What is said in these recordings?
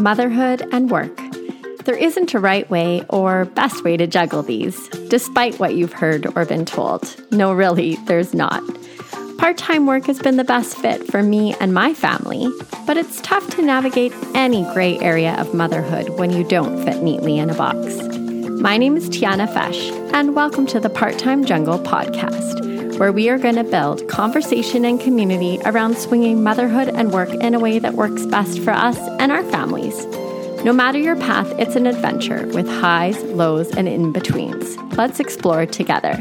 motherhood, and work. There isn't a right way or best way to juggle these, despite what you've heard or been told. No, really, there's not. Part time work has been the best fit for me and my family, but it's tough to navigate any gray area of motherhood when you don't fit neatly in a box. My name is Tiana Fesh, and welcome to the Part Time Jungle podcast, where we are going to build conversation and community around swinging motherhood and work in a way that works best for us and our families. No matter your path, it's an adventure with highs, lows, and in betweens. Let's explore together.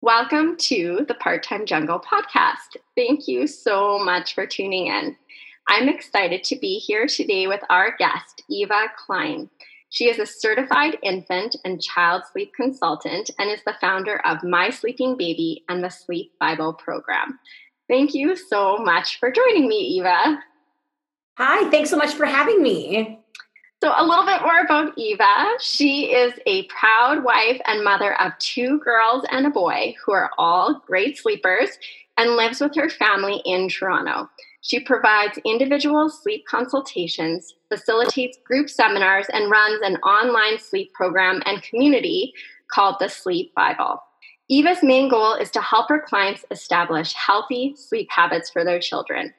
Welcome to the Part Time Jungle podcast. Thank you so much for tuning in. I'm excited to be here today with our guest, Eva Klein. She is a certified infant and child sleep consultant and is the founder of My Sleeping Baby and the Sleep Bible program. Thank you so much for joining me, Eva. Hi, thanks so much for having me. So, a little bit more about Eva. She is a proud wife and mother of two girls and a boy who are all great sleepers and lives with her family in Toronto. She provides individual sleep consultations, facilitates group seminars, and runs an online sleep program and community called the Sleep Bible. Eva's main goal is to help her clients establish healthy sleep habits for their children.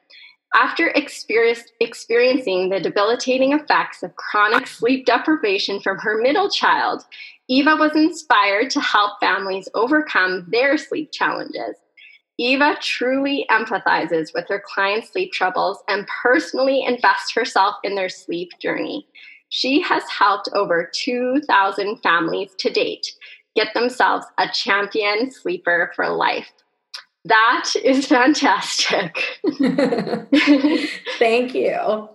After experiencing the debilitating effects of chronic sleep deprivation from her middle child, Eva was inspired to help families overcome their sleep challenges. Eva truly empathizes with her clients' sleep troubles and personally invests herself in their sleep journey. She has helped over 2,000 families to date get themselves a champion sleeper for life. That is fantastic. Thank you.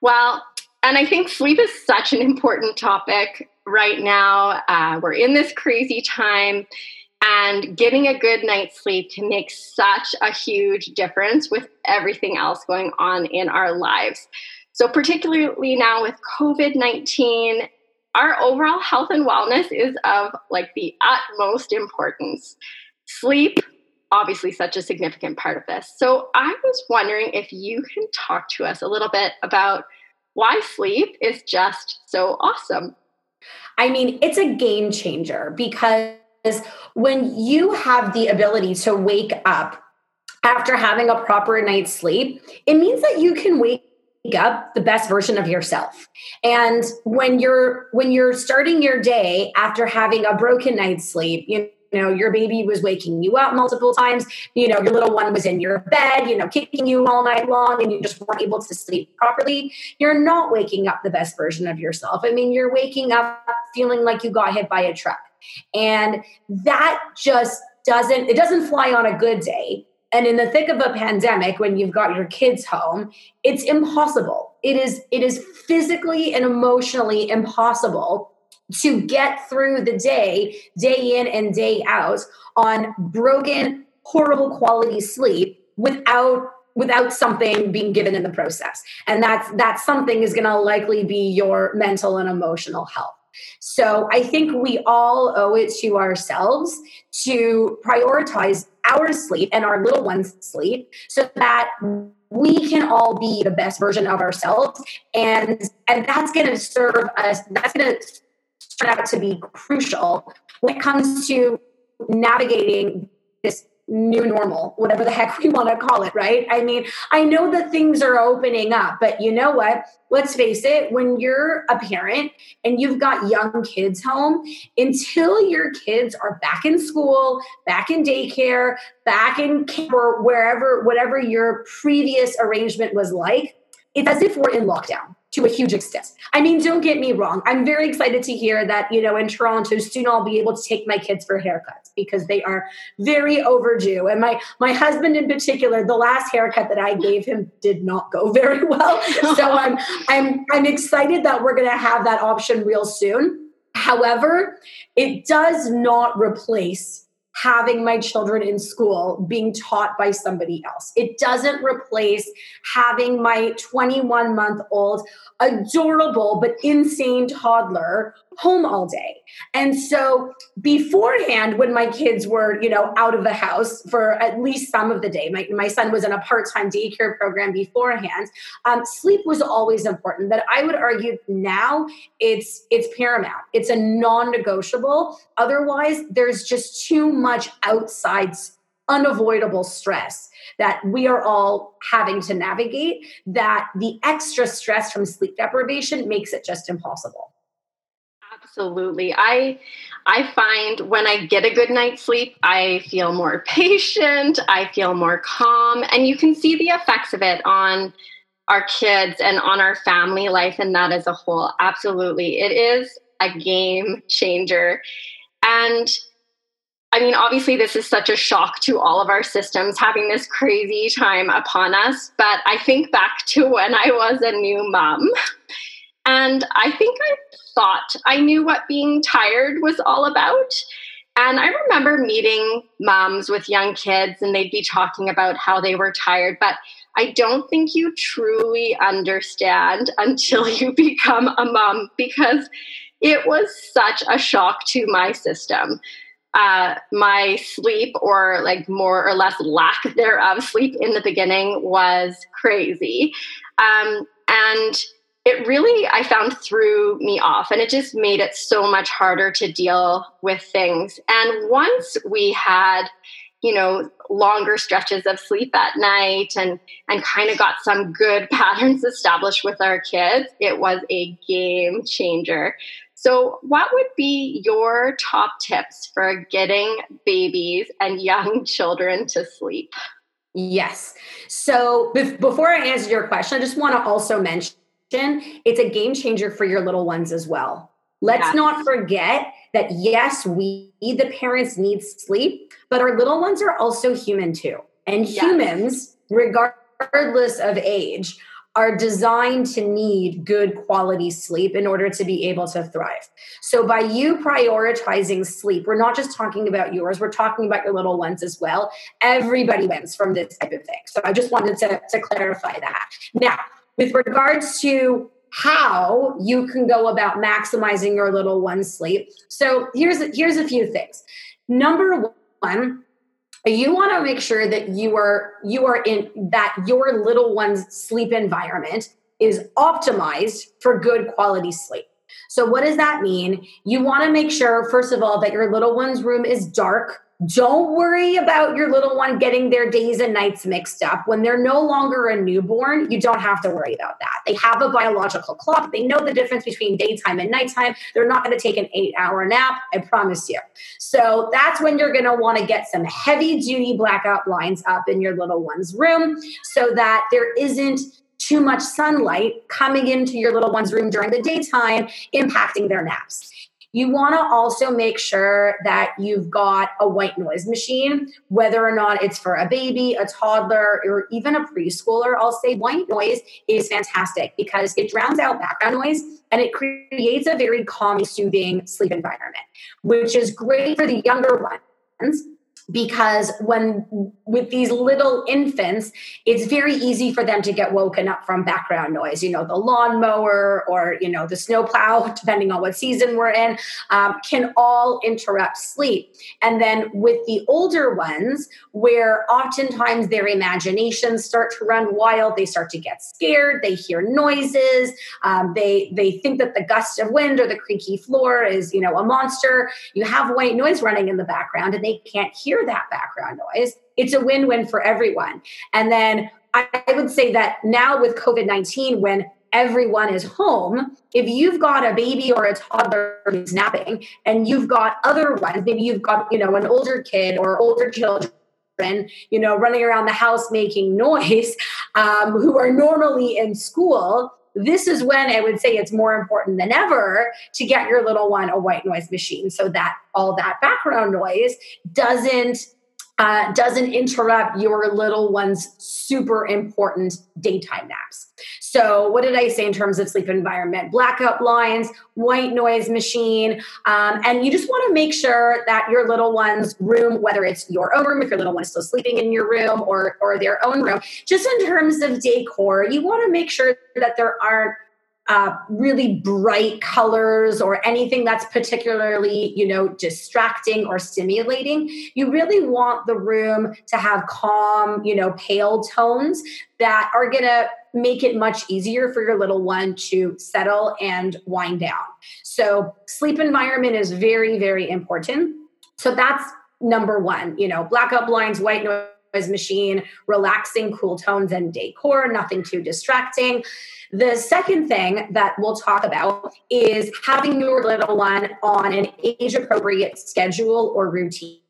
Well, and I think sleep is such an important topic right now. Uh, we're in this crazy time. And getting a good night's sleep can make such a huge difference with everything else going on in our lives. So, particularly now with COVID 19, our overall health and wellness is of like the utmost importance. Sleep, obviously, such a significant part of this. So, I was wondering if you can talk to us a little bit about why sleep is just so awesome. I mean, it's a game changer because is when you have the ability to wake up after having a proper night's sleep, it means that you can wake up the best version of yourself. And when you're when you're starting your day after having a broken night's sleep, you know your baby was waking you up multiple times you know your little one was in your bed you know kicking you all night long and you just weren't able to sleep properly you're not waking up the best version of yourself i mean you're waking up feeling like you got hit by a truck and that just doesn't, it doesn't fly on a good day. And in the thick of a pandemic, when you've got your kids home, it's impossible. It is, it is physically and emotionally impossible to get through the day, day in and day out, on broken, horrible quality sleep without without something being given in the process and that's that something is going to likely be your mental and emotional health so I think we all owe it to ourselves to prioritize our sleep and our little ones' sleep so that we can all be the best version of ourselves. And and that's going to serve us that's going to turn out to be crucial when it comes to navigating this new normal, whatever the heck we want to call it, right? I mean, I know that things are opening up, but you know what? Let's face it, when you're a parent and you've got young kids home, until your kids are back in school, back in daycare, back in camp or wherever, whatever your previous arrangement was like, it's as if we're in lockdown to a huge extent. I mean, don't get me wrong. I'm very excited to hear that, you know, in Toronto soon I'll be able to take my kids for haircuts because they are very overdue. And my my husband in particular, the last haircut that I gave him did not go very well. So I'm I'm I'm excited that we're going to have that option real soon. However, it does not replace having my children in school being taught by somebody else. It doesn't replace having my 21 month old adorable but insane toddler home all day. And so beforehand, when my kids were, you know, out of the house for at least some of the day, my, my son was in a part-time daycare program beforehand. Um, sleep was always important, but I would argue now it's it's paramount. It's a non-negotiable. Otherwise, there's just too much outside unavoidable stress that we are all having to navigate that the extra stress from sleep deprivation makes it just impossible Absolutely. I I find when I get a good night's sleep, I feel more patient, I feel more calm, and you can see the effects of it on our kids and on our family life and that as a whole. Absolutely. It is a game changer. And I mean, obviously, this is such a shock to all of our systems having this crazy time upon us. But I think back to when I was a new mom, and I think I thought I knew what being tired was all about. And I remember meeting moms with young kids, and they'd be talking about how they were tired. But I don't think you truly understand until you become a mom because it was such a shock to my system. Uh, my sleep, or like more or less lack thereof, sleep in the beginning was crazy. Um, and it really i found threw me off and it just made it so much harder to deal with things and once we had you know longer stretches of sleep at night and and kind of got some good patterns established with our kids it was a game changer so what would be your top tips for getting babies and young children to sleep yes so before i answer your question i just want to also mention it's a game changer for your little ones as well. Let's not forget that yes, we, the parents, need sleep, but our little ones are also human too. And yes. humans, regardless of age, are designed to need good quality sleep in order to be able to thrive. So, by you prioritizing sleep, we're not just talking about yours, we're talking about your little ones as well. Everybody wins from this type of thing. So, I just wanted to, to clarify that. Now, with regards to how you can go about maximizing your little one's sleep. So here's here's a few things. Number one, you want to make sure that you are you are in that your little one's sleep environment is optimized for good quality sleep. So what does that mean? You want to make sure first of all that your little one's room is dark don't worry about your little one getting their days and nights mixed up. When they're no longer a newborn, you don't have to worry about that. They have a biological clock. They know the difference between daytime and nighttime. They're not going to take an eight hour nap, I promise you. So that's when you're going to want to get some heavy duty blackout blinds up in your little one's room so that there isn't too much sunlight coming into your little one's room during the daytime, impacting their naps. You want to also make sure that you've got a white noise machine, whether or not it's for a baby, a toddler, or even a preschooler. I'll say white noise is fantastic because it drowns out background noise and it creates a very calming, soothing sleep environment, which is great for the younger ones because when with these little infants it's very easy for them to get woken up from background noise you know the lawnmower or you know the snowplow depending on what season we're in um, can all interrupt sleep. And then with the older ones where oftentimes their imaginations start to run wild they start to get scared they hear noises um, they they think that the gust of wind or the creaky floor is you know a monster. You have white noise running in the background and they can't hear hear that background noise, it's a win win for everyone. And then I would say that now with COVID 19, when everyone is home, if you've got a baby or a toddler who's napping and you've got other ones, maybe you've got, you know, an older kid or older children you know, running around the house making noise, um, who are normally in school, this is when I would say it's more important than ever to get your little one a white noise machine so that all that background noise doesn't uh, doesn't interrupt your little one's super important daytime naps. So, what did I say in terms of sleep environment? Blackout blinds, white noise machine, um, and you just want to make sure that your little one's room, whether it's your own room, if your little one is still sleeping in your room, or or their own room, just in terms of decor, you want to make sure that there aren't uh, really bright colors or anything that's particularly you know distracting or stimulating you really want the room to have calm you know pale tones that are going to make it much easier for your little one to settle and wind down. So sleep environment is very very important. So that's number one you know blackout blinds white noise machine relaxing cool tones and decor nothing too distracting the second thing that we'll talk about is having your little one on an age appropriate schedule or routine.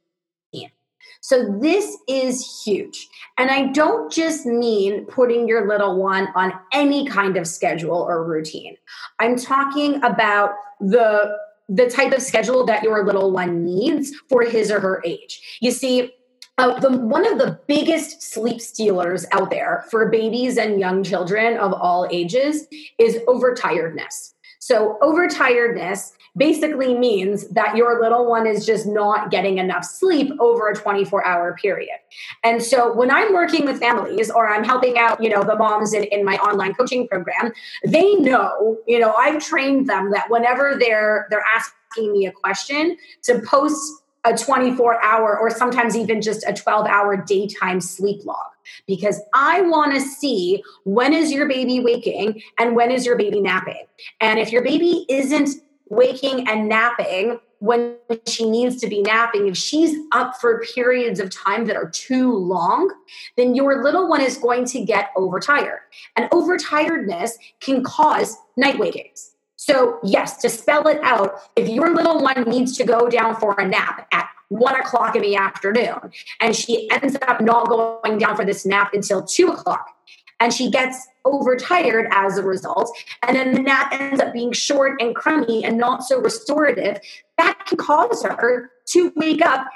So, this is huge. And I don't just mean putting your little one on any kind of schedule or routine. I'm talking about the the type of schedule that your little one needs for his or her age. You see, uh, the, one of the biggest sleep stealers out there for babies and young children of all ages is overtiredness. So, overtiredness basically means that your little one is just not getting enough sleep over a 24 hour period. And so, when I'm working with families or I'm helping out, you know, the moms in, in my online coaching program, they know, you know, I've trained them that whenever they're they're asking me a question to post a 24 hour or sometimes even just a 12 hour daytime sleep log because I want to see when is your baby waking and when is your baby napping. And if your baby isn't waking and napping when she needs to be napping, if she's up for periods of time that are too long, then your little one is going to get overtired. And overtiredness can cause night wakings. So, yes, to spell it out, if your little one needs to go down for a nap at one o'clock in the afternoon, and she ends up not going down for this nap until two o'clock, and she gets overtired as a result, and then the nap ends up being short and crummy and not so restorative, that can cause her to wake up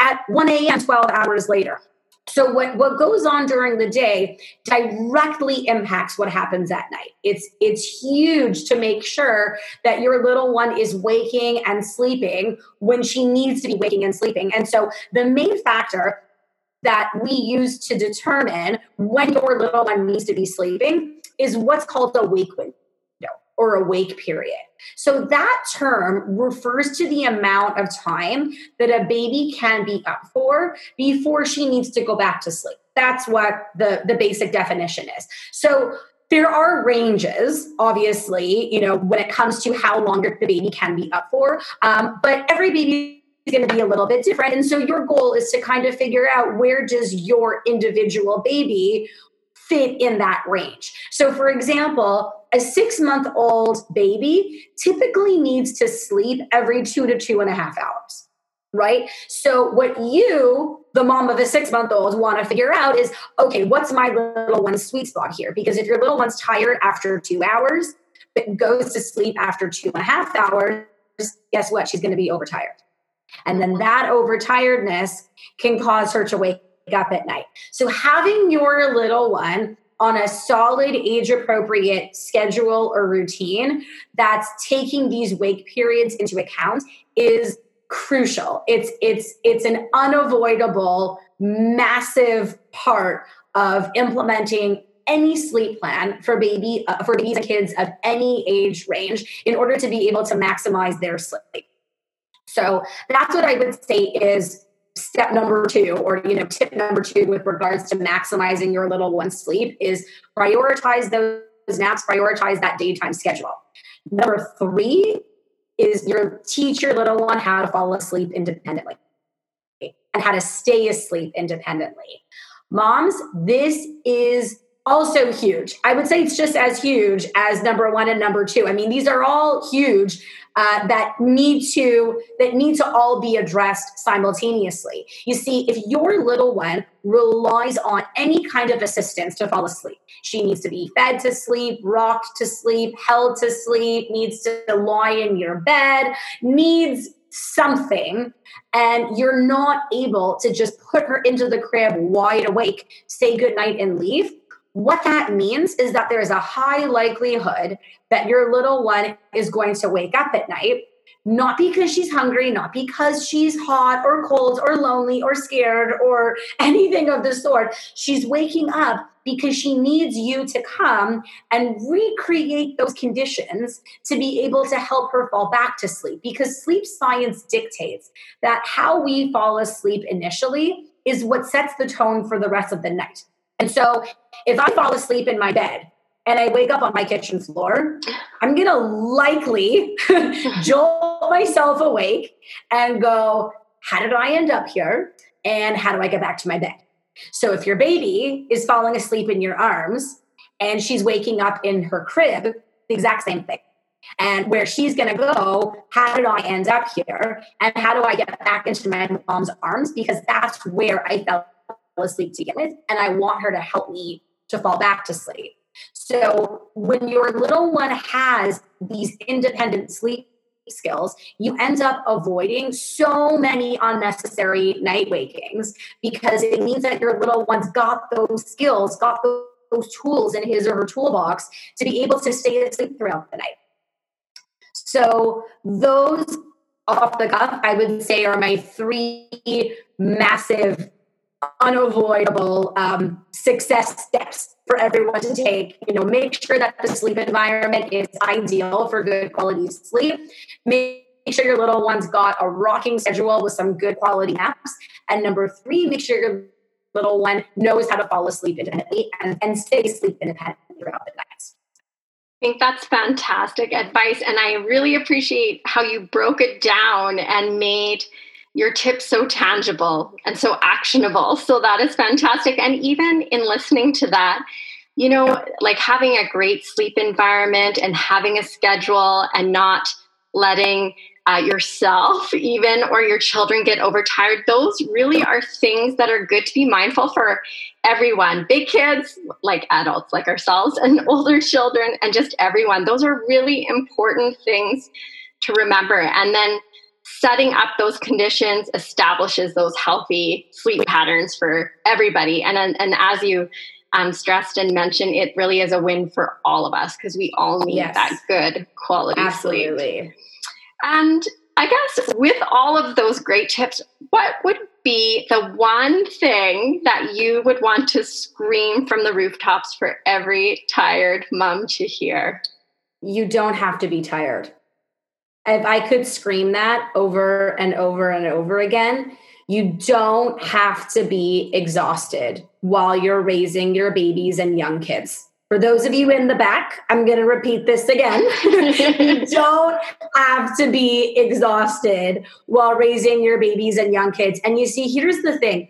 at 1 a.m. 12 hours later. So what, what goes on during the day directly impacts what happens at night. It's it's huge to make sure that your little one is waking and sleeping when she needs to be waking and sleeping. And so the main factor that we use to determine when your little one needs to be sleeping is what's called the wake window or awake period. So that term refers to the amount of time that a baby can be up for before she needs to go back to sleep. That's what the, the basic definition is. So there are ranges, obviously, you know, when it comes to how long the baby can be up for. Um, but every baby is going to be a little bit different. And so your goal is to kind of figure out where does your individual baby fit in that range. So, for example, a six month old baby typically needs to sleep every two to two and a half hours, right? So, what you, the mom of a six month old, want to figure out is okay, what's my little one's sweet spot here? Because if your little one's tired after two hours, but goes to sleep after two and a half hours, guess what? She's going to be overtired. And then that overtiredness can cause her to wake up at night. So having your little one on a solid age appropriate schedule or routine that's taking these wake periods into account is crucial. It's it's it's an unavoidable massive part of implementing any sleep plan for baby uh, for babies and kids of any age range in order to be able to maximize their sleep. So that's what I would say is step number two or you know tip number two with regards to maximizing your little one's sleep is prioritize those naps prioritize that daytime schedule. Number three is your teach your little one how to fall asleep independently and how to stay asleep independently. Moms this is also huge. I would say it's just as huge as number one and number two. I mean these are all huge uh, that need to that need to all be addressed simultaneously. You see, if your little one relies on any kind of assistance to fall asleep, she needs to be fed to sleep, rocked to sleep, held to sleep, needs to lie in your bed, needs something and you're not able to just put her into the crib wide awake, say goodnight, and leave, what that means is that there's a high likelihood that your little one is going to wake up at night not because she's hungry, not because she's hot or cold or lonely or scared or anything of the sort. She's waking up because she needs you to come and recreate those conditions to be able to help her fall back to sleep. Because sleep science dictates that how we fall asleep initially is what sets the tone for the rest of the night. And so if I fall asleep in my bed and I wake up on my kitchen floor, I'm going to likely jolt myself awake and go, How did I end up here? And how do I get back to my bed? So if your baby is falling asleep in your arms and she's waking up in her crib, the exact same thing. And where she's going to go, how did I end up here? And how do I get back into my mom's arms? Because that's where I fell asleep to begin with. And I want her to help me to fall back to sleep. So when your little one has these independent sleep skills, you end up avoiding so many unnecessary night wakings because it means that your little one's got those skills, got those, those tools in his or her toolbox to be able to stay asleep throughout the night. So those off the cuff, I would say are my three massive unavoidable um, success steps for everyone to take. You know, make sure that the sleep environment is ideal for good quality sleep. Make sure your little one's got a rocking schedule with some good quality naps. And number three, make sure your little one knows how to fall asleep independently and, and stay asleep independently throughout the night. I think that's fantastic advice. And I really appreciate how you broke it down and made your tips so tangible and so actionable. So that is fantastic. And even in listening to that, you know, like having a great sleep environment and having a schedule and not letting uh, yourself even or your children get overtired those really are things that are good to be mindful for everyone big kids like adults like ourselves and older children and just everyone those are really important things to remember and then setting up those conditions establishes those healthy sleep patterns for everybody. And, and as you um, stressed and mentioned, it really is a win for all of us because we all need yes. that good quality sleep. Absolutely. sleep. And I guess with all of those great tips, what would be the one thing that you would want to scream from the rooftops for every tired mom to hear? You don't have to be tired if I could scream that over and over and over again, you don't have to be exhausted while you're raising your babies and young kids. For those of you in the back, I'm going to repeat this again. you don't have to be exhausted while raising your babies and young kids. And you see, here's the thing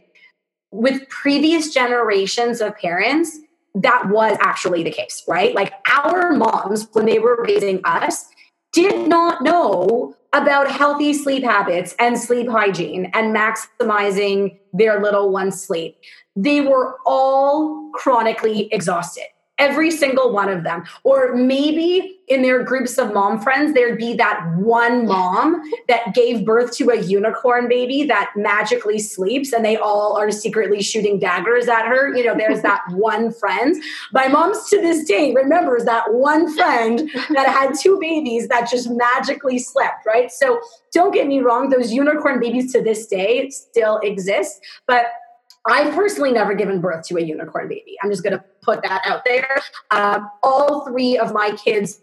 with previous generations of parents, that was actually the case, right? Like our moms, when they were raising us, did not know about healthy sleep habits and sleep hygiene and maximizing their little one's sleep. They were all chronically exhausted every single one of them. Or maybe in their groups of mom friends, there'd be that one mom that gave birth to a unicorn baby that magically sleeps and they all are secretly shooting daggers at her. You know, there's that one friend. My mom's to this day remembers that one friend that had two babies that just magically slept, right? So don't get me wrong, those unicorn babies to this day still exist, but I've personally never given birth to a unicorn baby. I'm just going to put that out there. Um, all three of my kids,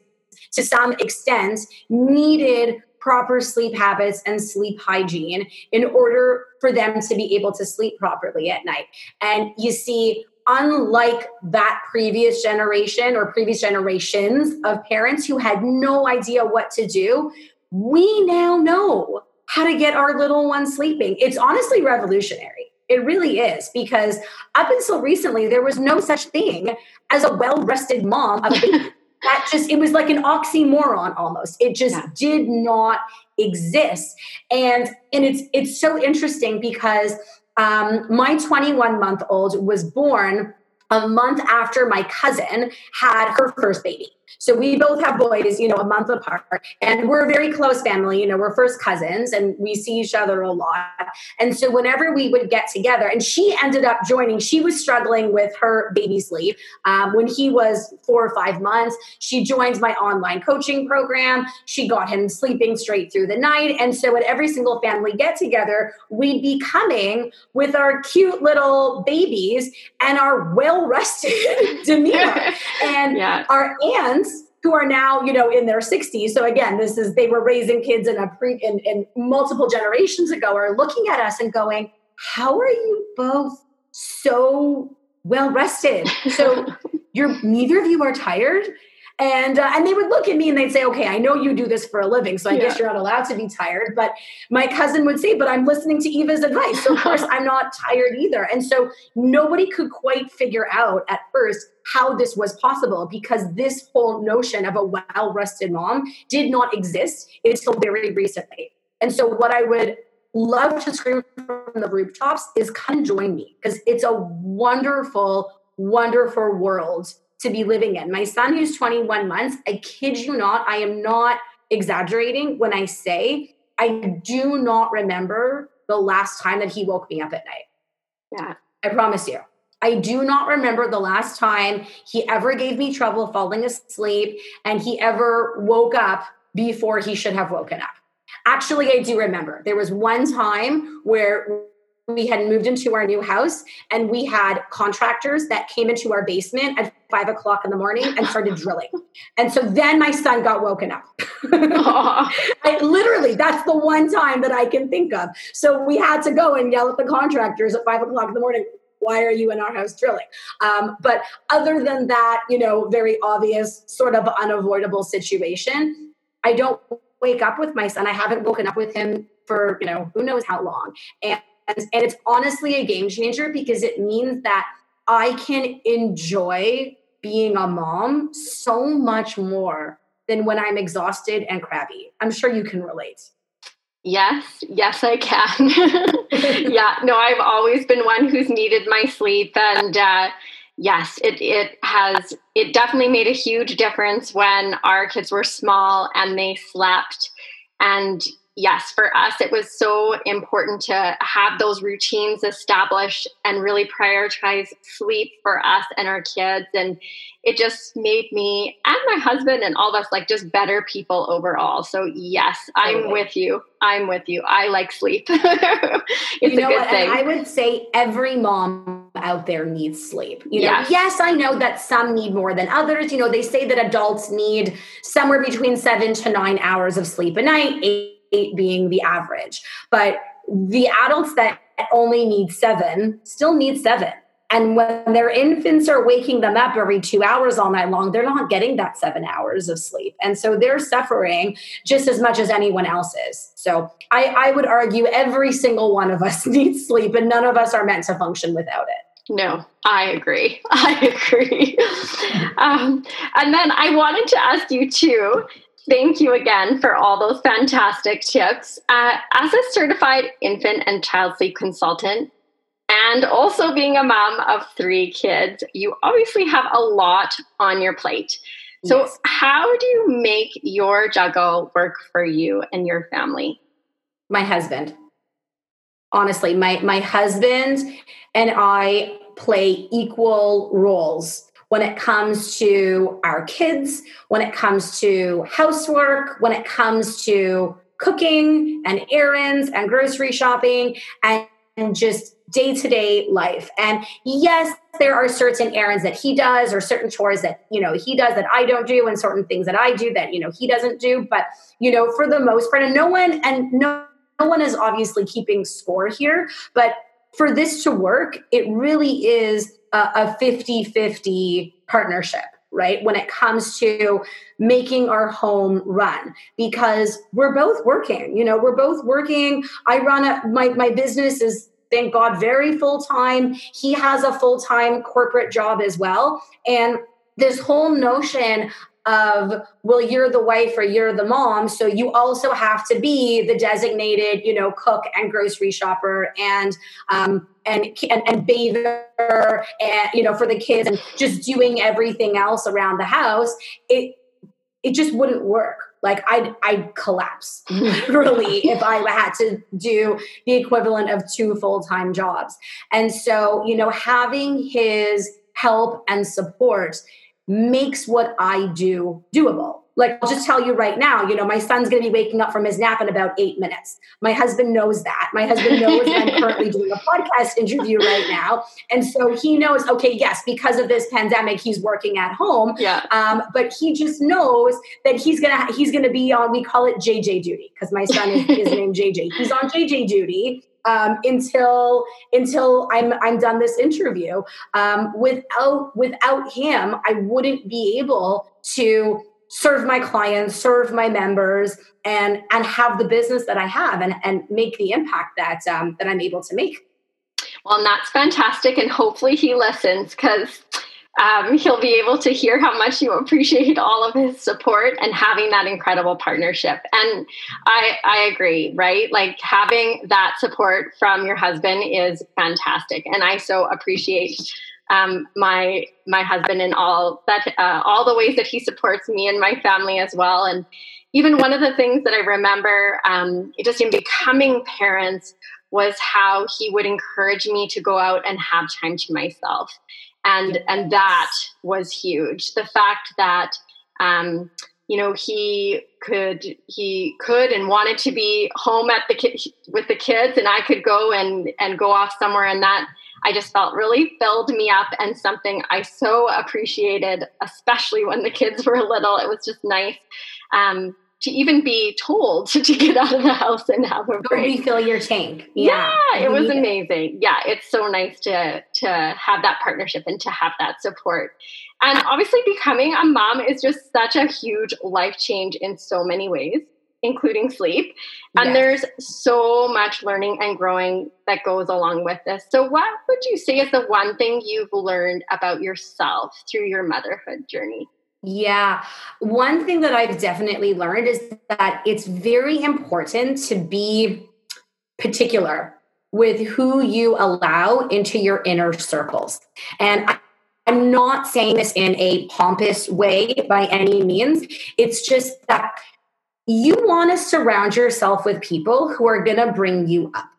to some extent, needed proper sleep habits and sleep hygiene in order for them to be able to sleep properly at night. And you see, unlike that previous generation or previous generations of parents who had no idea what to do, we now know how to get our little ones sleeping. It's honestly revolutionary. It really is because up until recently, there was no such thing as a well rested mom of a baby. that just, it was like an oxymoron almost. It just yeah. did not exist. And, and it's, it's so interesting because um, my 21 month old was born a month after my cousin had her first baby. So we both have boys, you know, a month apart, and we're a very close family. You know, we're first cousins and we see each other a lot. And so whenever we would get together, and she ended up joining, she was struggling with her baby sleep um, when he was four or five months. She joined my online coaching program. She got him sleeping straight through the night. And so at every single family get together, we'd be coming with our cute little babies and our well rested demeanor. and yeah. our aunts who are now you know in their 60s so again this is they were raising kids in a pre in, in multiple generations ago are looking at us and going how are you both so well rested? So you're neither of you are tired and uh, and they would look at me and they'd say okay i know you do this for a living so i yeah. guess you're not allowed to be tired. But my cousin would say but i'm listening to eva's advice. So of course i'm not tired either. And so nobody could quite figure out at first how this was possible because this whole notion of a well rested mom did not exist until very recently. And so what i would love to scream from the rooftops is come join me because it's a wonderful wonderful world to be living in. My son, who's 21 months, I kid you not, I am not exaggerating when I say I do not remember the last time that he woke me up at night. Yeah. I promise you. I do not remember the last time he ever gave me trouble falling asleep and he ever woke up before he should have woken up. Actually, I do remember. There was one time where we had moved into our new house and we had contractors that came into our basement at five o'clock in the morning and started drilling. And so then my son got woken up. I literally, that's the one time that I can think of. So we had to go and yell at the contractors at five o'clock in the morning. Why are you in our house drilling? Um, but other than that, you know, very obvious, sort of unavoidable situation, I don't wake up with my son. I haven't woken up with him for, you know, who knows how long. And and, it's honestly a game changer because it means that I can enjoy being a mom so much more than when I'm exhausted and crabby. I'm sure you can relate. Yes, yes, I can. yeah, no, I've always been one who's needed my sleep, and uh, yes, it it has it definitely made a huge difference when our kids were small and they slept. And yes, for us, it was so important to have those routines established and really prioritize sleep for us and our kids. And it just made me and my husband and all of us like just better people overall. So, yes, I'm with you. I'm with you. I like sleep. it's you know a good what? thing. And I would say every mom out there needs sleep. You know, yes. yes, I know that some need more than others. You know, they say that adults need somewhere between seven to nine hours of sleep a night, eight eight being the average. But the adults that only need seven still need seven. And when their infants are waking them up every two hours all night long, they're not getting that seven hours of sleep. And so they're suffering just as much as anyone else is. So I, I would argue every single one of us needs sleep, and none of us are meant to function without it. No, I agree. I agree. Um, and then I wanted to ask you too Thank you again for all those fantastic tips. Uh, as a certified infant and child sleep consultant, and also being a mom of three kids, you obviously have a lot on your plate. So, yes. how do you make your juggle work for you and your family? My husband. Honestly, my my husband and I play equal roles when it comes to our kids, when it comes to housework, when it comes to cooking and errands and grocery shopping and, and just day to day life. And yes, there are certain errands that he does or certain chores that, you know, he does that I don't do and certain things that I do that, you know, he doesn't do. But, you know, for the most part, and no one, and no, no one is obviously keeping score here, but for this to work, it really is a 50 50 partnership right? When it comes to making our home run because we're both working you know we're both working. I run a my, my business is thank god very full time he has a full time corporate job as well. And this whole notion of well you're the wife or you're the mom so you also have to be the designated you know cook and grocery shopper and um, and and, and bather and you know for the kids and just doing everything else around the house it it just wouldn't work like I'd I'd collapse literally if I had to do the equivalent of two full-time jobs. And so, you know, having his help and support makes what I do doable. Like, I'll just tell you right now, you know, my son's going to be waking up from his nap in about eight minutes. My husband knows that. My husband knows I'm currently doing a podcast interview right now. And so he knows, okay, yes, because of this pandemic, he's working at home. Yeah. Um, but he just knows that he's going to, he's going to be on, we call it JJ duty because my son is, is named JJ. He's on JJ duty um, until until I'm I'm done this interview. Um, without without him, I wouldn't be able to serve my clients, serve my members, and and have the business that I have, and and make the impact that um, that I'm able to make. Well, and that's fantastic, and hopefully he listens because. Um, he'll be able to hear how much you appreciate all of his support and having that incredible partnership. And I, I agree, right? Like having that support from your husband is fantastic, and I so appreciate um, my my husband in all that uh, all the ways that he supports me and my family as well. And even one of the things that I remember um, just in becoming parents was how he would encourage me to go out and have time to myself, and and that was huge. The fact that um, you know he could he could and wanted to be home at the ki- with the kids, and I could go and and go off somewhere, and that I just felt really filled me up and something I so appreciated, especially when the kids were little. It was just nice um, to even be told to, get out of the house and have a break. refill your tank. Yeah, yeah it was amazing. It. Yeah, it's so nice to to have that partnership and to have that support. And obviously, becoming a mom is just such a huge life change in so many ways including sleep. And yes. there's so much learning and growing that goes along with this. So, what would you say is the one thing you've learned about yourself through your motherhood journey? Yeah. One thing that I've definitely learned is that it's very important to be particular with who you allow into your inner circles. And I, I'm not saying this in a pompous way by any means. It's just that you want to surround yourself with people who are going to bring you up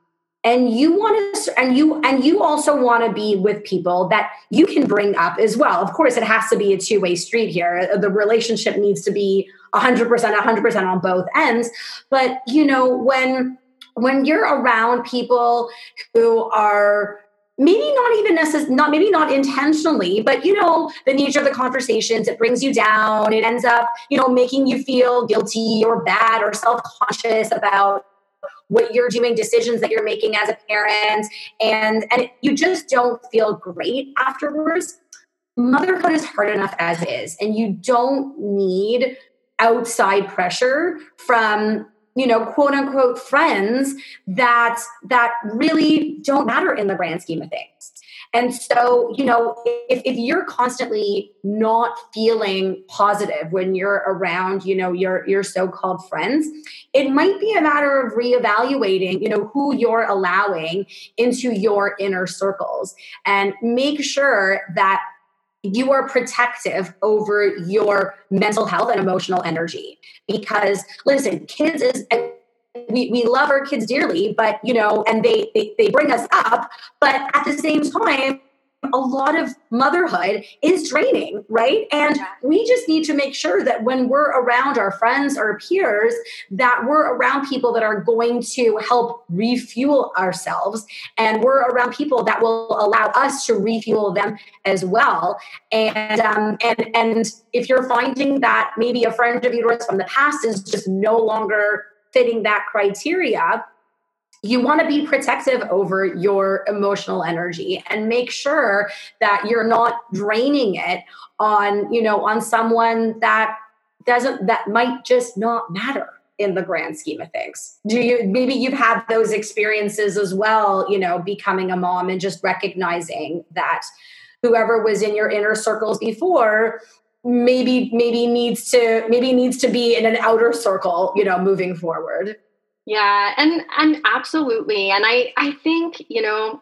and you want to and you and you also want to be with people that you can bring up as well. Of course it has to be a two-way street here. Uh, the relationship needs to be 100% 100% on both ends. But you know when when you're around people who are maybe not even necessarily not maybe not intentionally but you know the nature of the conversations it brings you down. It ends up you know making you feel guilty or bad or self-conscious about what you're doing decisions that you're making as a parent and and you just don't feel great afterwards. Motherhood is hard enough as is and you don't need outside pressure from you know quote unquote friends that that really don't matter in the grand scheme of things and so you know if, if you're constantly not feeling positive when you're around you know your your so-called friends it might be a matter of reevaluating you know who you're allowing into your inner circles. And make sure that you are protective over your mental health and emotional energy. Because listen kids is we, we love our kids dearly but you know and they, they they bring us up but at the same time a lot of motherhood is draining, right? And we just need to make sure that when we're around our friends or peers, that we're around people that are going to help refuel ourselves. And we're around people that will allow us to refuel them as well. And um, and and if you're finding that maybe a friend of yours from the past is just no longer fitting that criteria, you want to be protective over your emotional energy and make sure that you're not draining it on you know on someone that doesn't that might just not matter in the grand scheme of things. Do you maybe you've had those experiences as well you know becoming a mom and just recognizing that whoever was in your inner circles before maybe maybe needs to maybe needs to be in an outer circle you know moving forward yeah, and and absolutely. And I I think, you know,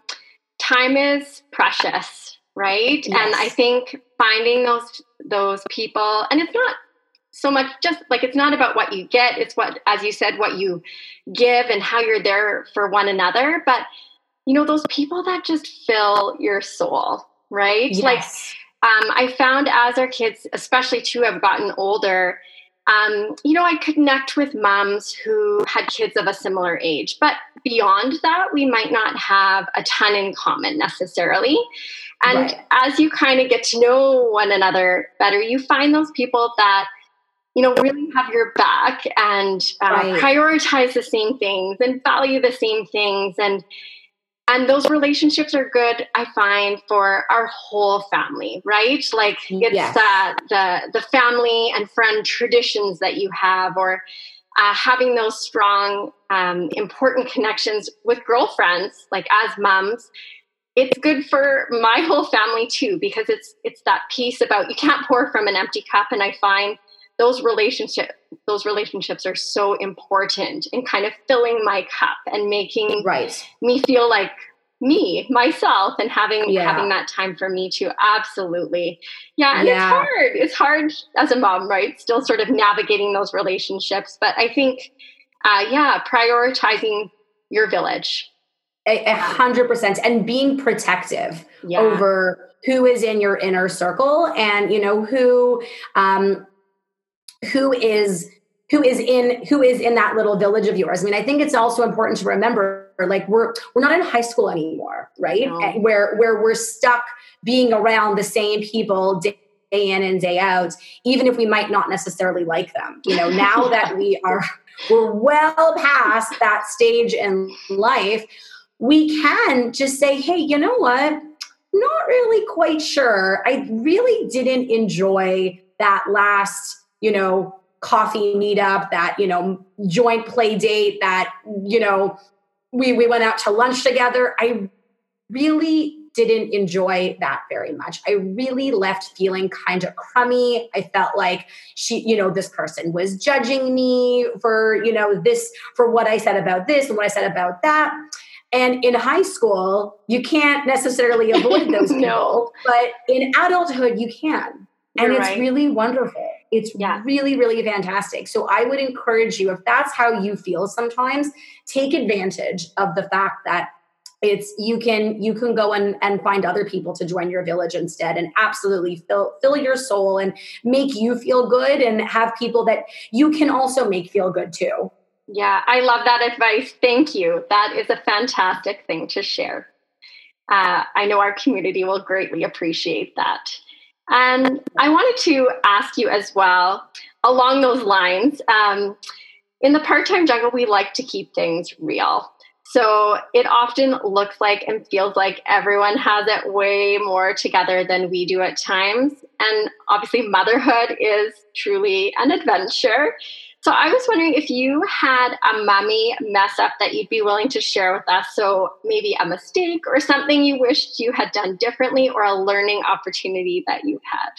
time is precious, right? Yes. And I think finding those those people, and it's not so much just like it's not about what you get it's what as you said what you give and how you're there for one another but you know those people that just fill your soul right yes. like um, i found as our kids especially too have gotten older um, you know i connect with moms who had kids of a similar age but beyond that we might not have a ton in common necessarily and right. as you kind of get to know one another better you find those people that you know, really have your back and uh, right. prioritize the same things and value the same things and and those relationships are good i find for our whole family right like it's yes. uh, the the family and friend traditions that you have or uh, having those strong um, important connections with girlfriends like as moms it's good for my whole family too because it's it's that piece about you can't pour from an empty cup and i find those relationship those relationships are so important in kind of filling my cup and making right. me feel like me myself and having yeah. having that time for me too absolutely yeah and yeah. it's hard it's hard as a mom right still sort of navigating those relationships but i think uh, yeah prioritizing your village a hundred percent and being protective yeah. over who is in your inner circle and you know who um who is who is in who is in that little village of yours. I mean, I think it's also important to remember like we're we're not in high school anymore, right? No. Eh, where where we're stuck being around the same people day in and day out, even if we might not necessarily like them. You know, now that we are we're well past that stage in life, we can just say, hey, you know what? Not really quite sure. I really didn't enjoy that last you know, coffee meetup, that, you know, joint play date, that, you know, we, we went out to lunch together. I really didn't enjoy that very much. I really left feeling kind of crummy. I felt like she, you know, this person was judging me for, you know, this, for what I said about this and what I said about that. And in high school, you can't necessarily avoid those people, no. but in adulthood, you can. You're and it's right. really wonderful. It's yeah. really, really fantastic. So I would encourage you, if that's how you feel sometimes, take advantage of the fact that it's you can you can go and, and find other people to join your village instead and absolutely fill fill your soul and make you feel good and have people that you can also make feel good too. Yeah, I love that advice. Thank you. That is a fantastic thing to share. Uh, I know our community will greatly appreciate that. And I wanted to ask you as well, along those lines, um, in the part time jungle, we like to keep things real. So it often looks like and feels like everyone has it way more together than we do at times. And obviously, motherhood is truly an adventure. So I was wondering if you had a mummy mess up that you'd be willing to share with us. So maybe a mistake or something you wished you had done differently or a learning opportunity that you had.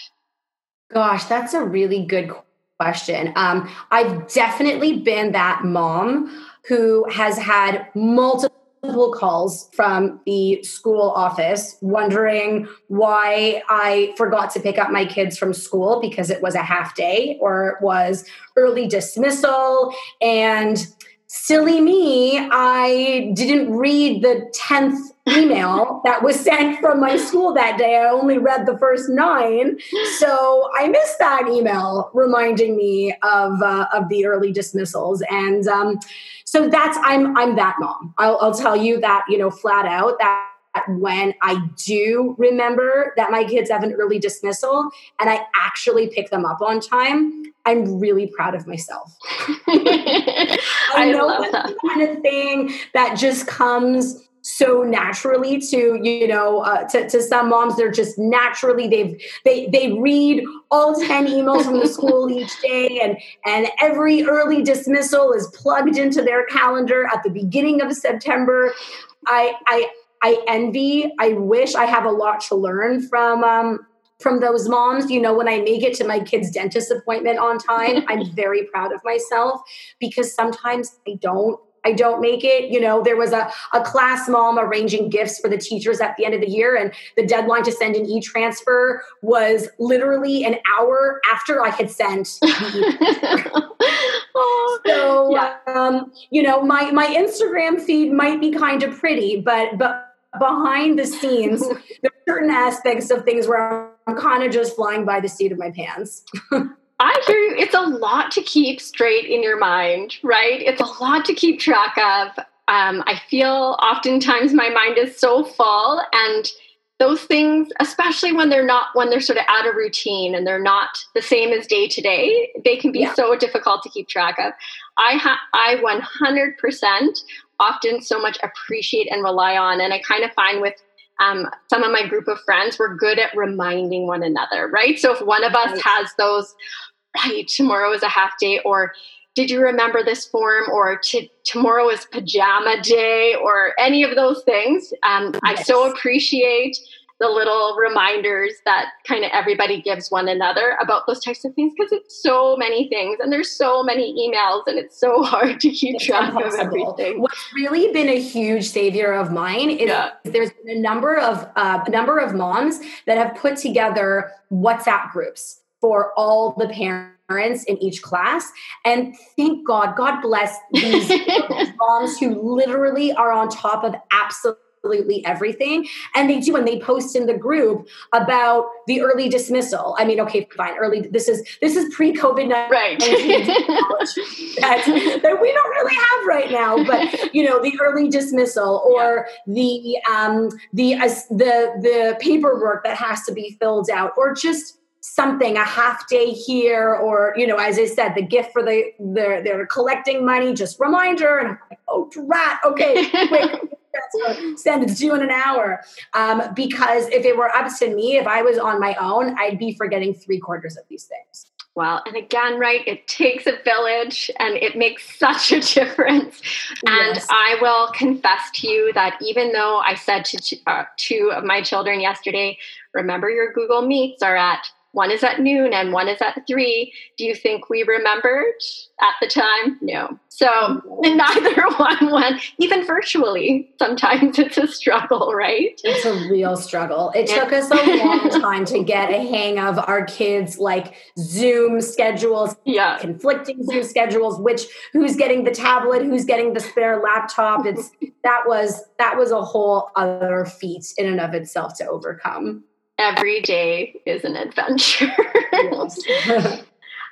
Gosh, that's a really good question. Um, I've definitely been that mom who has had multiple multiple calls from the school office wondering why I forgot to pick up my kids from school because it was a half day or it was early dismissal. And silly me, I didn't read the 10th email that was sent from my school that day. I only read the first nine. So I missed that email reminding me of, uh, of the early dismissals. And um, so that's, I'm, I'm that mom. I'll, I'll tell you that, you know, flat out that when I do remember that my kids have an early dismissal and I actually pick them up on time, I'm really proud of myself. I, I know that's that. the kind of thing that just comes so naturally to you know uh, to, to some moms they're just naturally they've they they read all 10 emails from the school each day and and every early dismissal is plugged into their calendar at the beginning of september i i i envy i wish i have a lot to learn from um from those moms you know when i make it to my kids dentist appointment on time i'm very proud of myself because sometimes i don't I don't make it. You know, there was a, a class mom arranging gifts for the teachers at the end of the year, and the deadline to send an e transfer was literally an hour after I had sent so, yeah. um, you know, my, my Instagram feed might be kind of pretty, but, but behind the scenes, there are certain aspects of things where I'm kind of just flying by the seat of my pants. I hear you. It's a lot to keep straight in your mind, right? It's a lot to keep track of. Um, I feel oftentimes my mind is so full, and those things, especially when they're not when they're sort of out of routine and they're not the same as day to day, they can be yeah. so difficult to keep track of. I ha- I 100% often so much appreciate and rely on, and I kind of find with um, some of my group of friends, we're good at reminding one another, right? So if one of us has those, right, tomorrow is a half day, or did you remember this form, or t- tomorrow is pajama day, or any of those things, um, yes. I so appreciate the little reminders that kind of everybody gives one another about those types of things because it's so many things and there's so many emails and it's so hard to keep it's track impossible. of everything. What's really been a huge savior of mine is yeah. there's been a number of uh, a number of moms that have put together WhatsApp groups for all the parents in each class. And thank God, God bless these moms who literally are on top of absolutely absolutely everything. And they do, and they post in the group about the early dismissal. I mean, okay, fine, early. This is this is pre-COVID nineteen right. that, that we don't really have right now. But you know, the early dismissal or yeah. the um, the uh, the the paperwork that has to be filled out, or just something a half day here or you know as i said the gift for the they're, they're collecting money just reminder and i'm like oh rat okay quick send it to you in an hour. Um, because if it were up to me, if I was on my own, I'd be forgetting three quarters of these things. Well, and again, right, it takes a village and it makes such a difference. And yes. I will confess to you that even though I said to uh, two of my children yesterday, remember your Google Meets are at one is at noon and one is at three. Do you think we remembered at the time? No. So neither one went, even virtually. Sometimes it's a struggle, right? It's a real struggle. It took us a long time to get a hang of our kids' like Zoom schedules, yeah. conflicting Zoom schedules, which who's getting the tablet, who's getting the spare laptop. It's that was that was a whole other feat in and of itself to overcome every day is an adventure.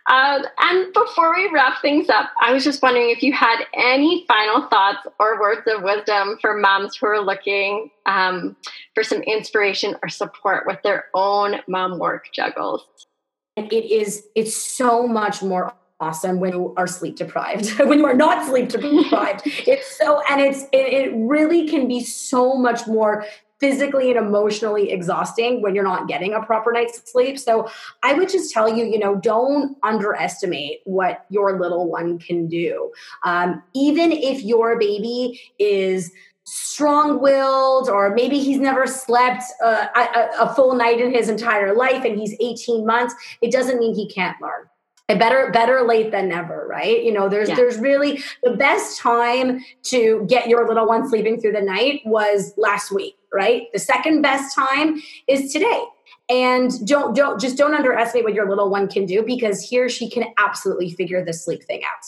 um, and before we wrap things up, I was just wondering if you had any final thoughts or words of wisdom for moms who are looking um, for some inspiration or support with their own mom work juggles. It is, it's so much more awesome when you are sleep deprived when you are not sleep deprived it's so and it's it, it, really can be so much more physically and emotionally exhausting when you're not getting a proper night's sleep. So I would just tell you, you know, don't underestimate what your little one can do. Um, even if your baby is strong willed or maybe he's never slept uh, a, a full night in his entire life and he's 18 months, it doesn't mean he can't learn better better late than never right you know there's yeah. there's really the best time to get your little one sleeping through the night was last week right the second best time is today and don't don't just don't underestimate what your little one can do because he or she can absolutely figure the sleep thing out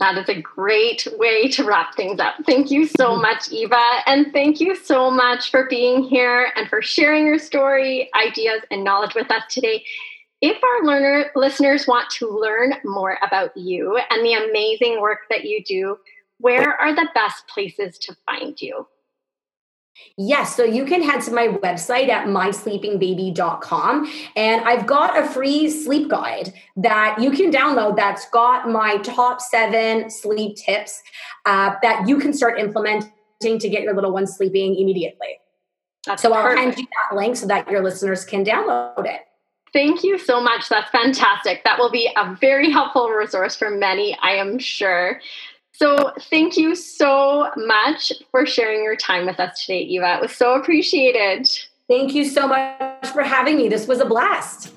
that is a great way to wrap things up. Thank you so mm-hmm. much, Eva. And thank you so much for being here and for sharing your story, ideas, and knowledge with us today. If our learner listeners want to learn more about you and the amazing work that you do, where are the best places to find you? Yes, so you can head to my website at mysleepingbaby.com and I've got a free sleep guide that you can download that's got my top seven sleep tips uh, that you can start implementing to get your little one sleeping immediately. That's so perfect. I'll hand you that link so that your listeners can download it. Thank you so much. That's fantastic. That will be a very helpful resource for many, I am sure. So, thank you so much for sharing your time with us today, Eva. It was so appreciated. Thank you so much for having me. This was a blast.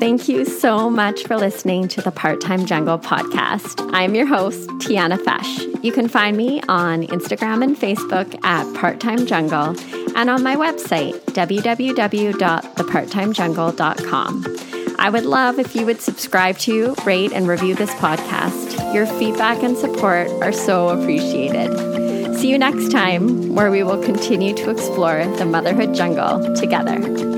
Thank you so much for listening to the Part Time Jungle podcast. I'm your host, Tiana Fesh. You can find me on Instagram and Facebook at Part Time Jungle and on my website, www.theparttimejungle.com. I would love if you would subscribe to, rate, and review this podcast. Your feedback and support are so appreciated. See you next time, where we will continue to explore the motherhood jungle together.